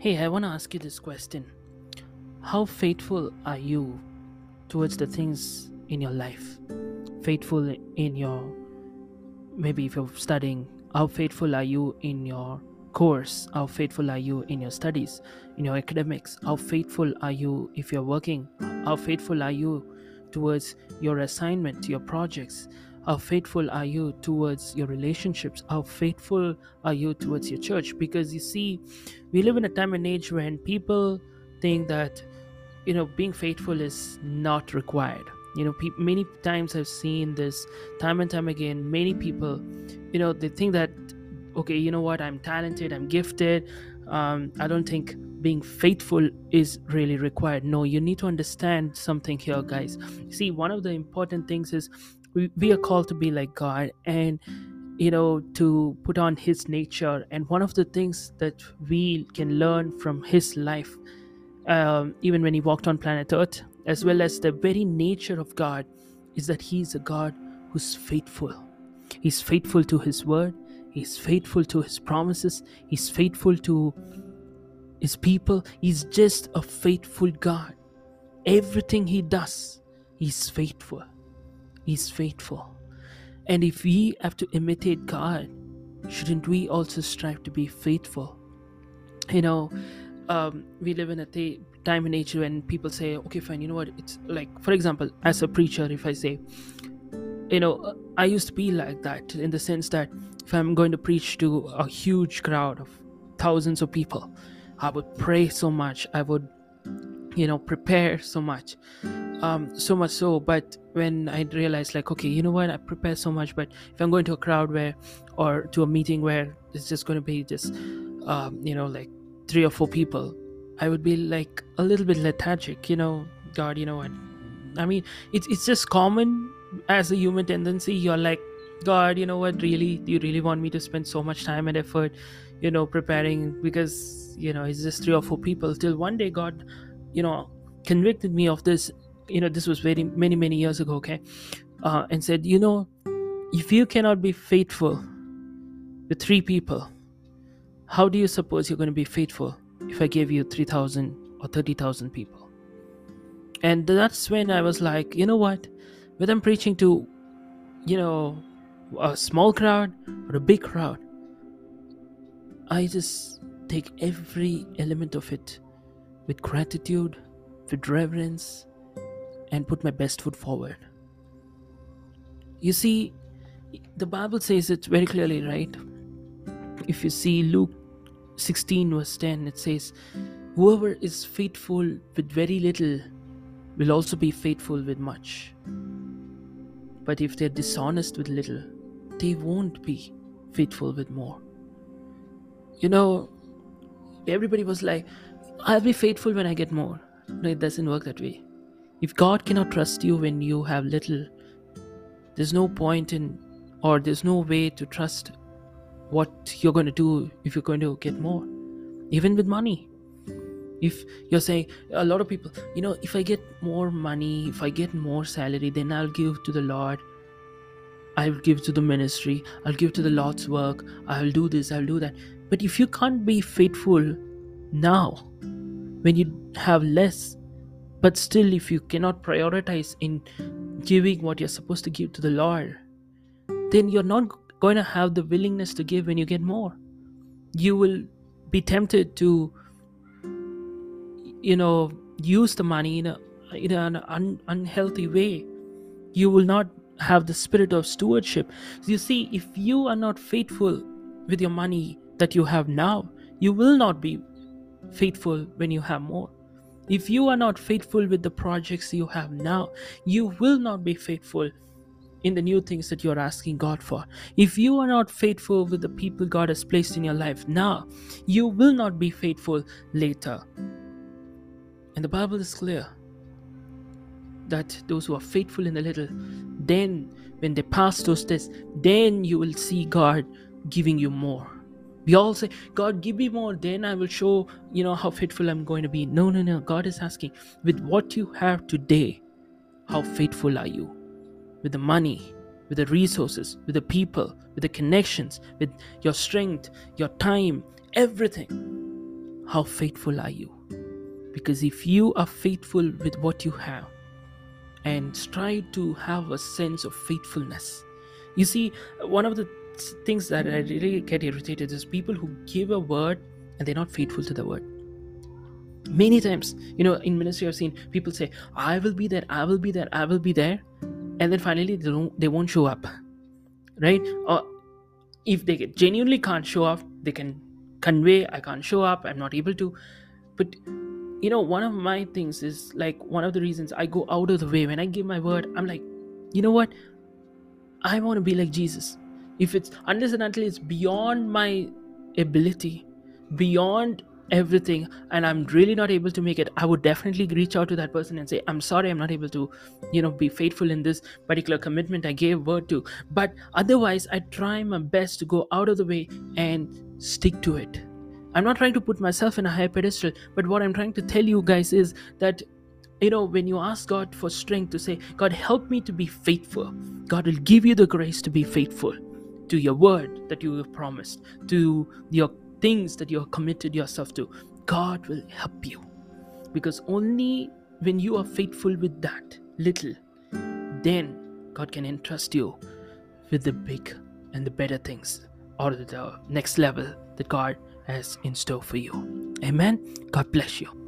Hey, I want to ask you this question. How faithful are you towards the things in your life? Faithful in your, maybe if you're studying, how faithful are you in your course? How faithful are you in your studies, in your academics? How faithful are you if you're working? How faithful are you towards your assignment, your projects? How faithful are you towards your relationships? How faithful are you towards your church? Because you see, we live in a time and age when people think that, you know, being faithful is not required. You know, pe- many times I've seen this time and time again. Many people, you know, they think that, okay, you know what, I'm talented, I'm gifted. Um, I don't think being faithful is really required. No, you need to understand something here, guys. See, one of the important things is we, we are called to be like God and you know to put on his nature. And one of the things that we can learn from his life um, even when he walked on planet earth as well as the very nature of god is that he's a god who's faithful. He's faithful to his word. He's faithful to his promises. He's faithful to his people. He's just a faithful god. Everything he does he's faithful He's faithful. And if we have to imitate God, shouldn't we also strive to be faithful? You know, um, we live in a th- time and age when people say, okay, fine, you know what? It's like, for example, as a preacher, if I say, you know, I used to be like that in the sense that if I'm going to preach to a huge crowd of thousands of people, I would pray so much. I would, you know, prepare so much um, so much so but when i realized like okay you know what i prepare so much but if i'm going to a crowd where or to a meeting where it's just going to be just um, you know like three or four people i would be like a little bit lethargic you know god you know what? I mean it's, it's just common as a human tendency. You're like god you know what really you really want me to spend so much time and effort you know preparing because you know it's just three or four people till one day god you know convicted me of this you know this was very many many years ago okay? Uh, and said you know if you cannot be faithful with three people how do you suppose you're going to be faithful if i gave you 3000 or 30000 people? And that's when i was like you know what? Whether i'm preaching to you know a small crowd or a big crowd i just take every element of it with gratitude with reverence and put my best foot forward. You see, the Bible says it very clearly, right? If you see Luke 16, verse 10, it says, Whoever is faithful with very little will also be faithful with much. But if they're dishonest with little, they won't be faithful with more. You know, everybody was like, I'll be faithful when I get more. No, it doesn't work that way. If God cannot trust you when you have little, there's no point in, or there's no way to trust what you're going to do if you're going to get more. Even with money. If you're saying, a lot of people, you know, if I get more money, if I get more salary, then I'll give to the Lord. I'll give to the ministry. I'll give to the Lord's work. I'll do this. I'll do that. But if you can't be faithful now, when you have less, but still, if you cannot prioritize in giving what you're supposed to give to the Lord, then you're not going to have the willingness to give when you get more. You will be tempted to, you know, use the money in, a, in an un, unhealthy way, you will not have the spirit of stewardship. You see, if you are not faithful with your money that you have now, you will not be faithful when you have more. If you are not faithful with the projects you have now, you will not be faithful in the new things that you're asking God for. If you are not faithful with the people God has placed in your life now, you will not be faithful later. And the Bible is clear that those who are faithful in the little, then when they pass those tests, then you will see God giving you more. We all say, God, give me more, then I will show, you know, how faithful I'm going to be. No, no, no. God is asking, with what you have today, how faithful are you? With the money, with the resources, with the people, with the connections, with your strength, your time, everything. How faithful are you? Because if you are faithful with what you have and strive to have a sense of faithfulness, you see, one of the things that I really get irritated is people who give a word and they're not faithful to the word. Many times, you know, in ministry, I've seen people say, I will be there, I will be there, I will be there. And then finally, they, don't, they won't show up. Right? Or if they genuinely can't show up, they can convey, I can't show up, I'm not able to. But, you know, one of my things is like one of the reasons I go out of the way when I give my word, I'm like, you know what? I want to be like Jesus if it's unless and until it's beyond my ability beyond everything and i'm really not able to make it i would definitely reach out to that person and say i'm sorry i'm not able to you know be faithful in this particular commitment i gave word to. But otherwise i try my best to go out of the way and stick to it. I'm not trying to put myself in a high pedestal but what i'm trying to tell you guys is that you know when you ask god for strength to say god help me to be faithful. God will give you the grace to be faithful to your word that you have promised, to your things that you have committed yourself to. God will help you. Because only when you are faithful with that little, then God can entrust you with the big and the better things or the next level that God has in store for you. Amen. God bless you.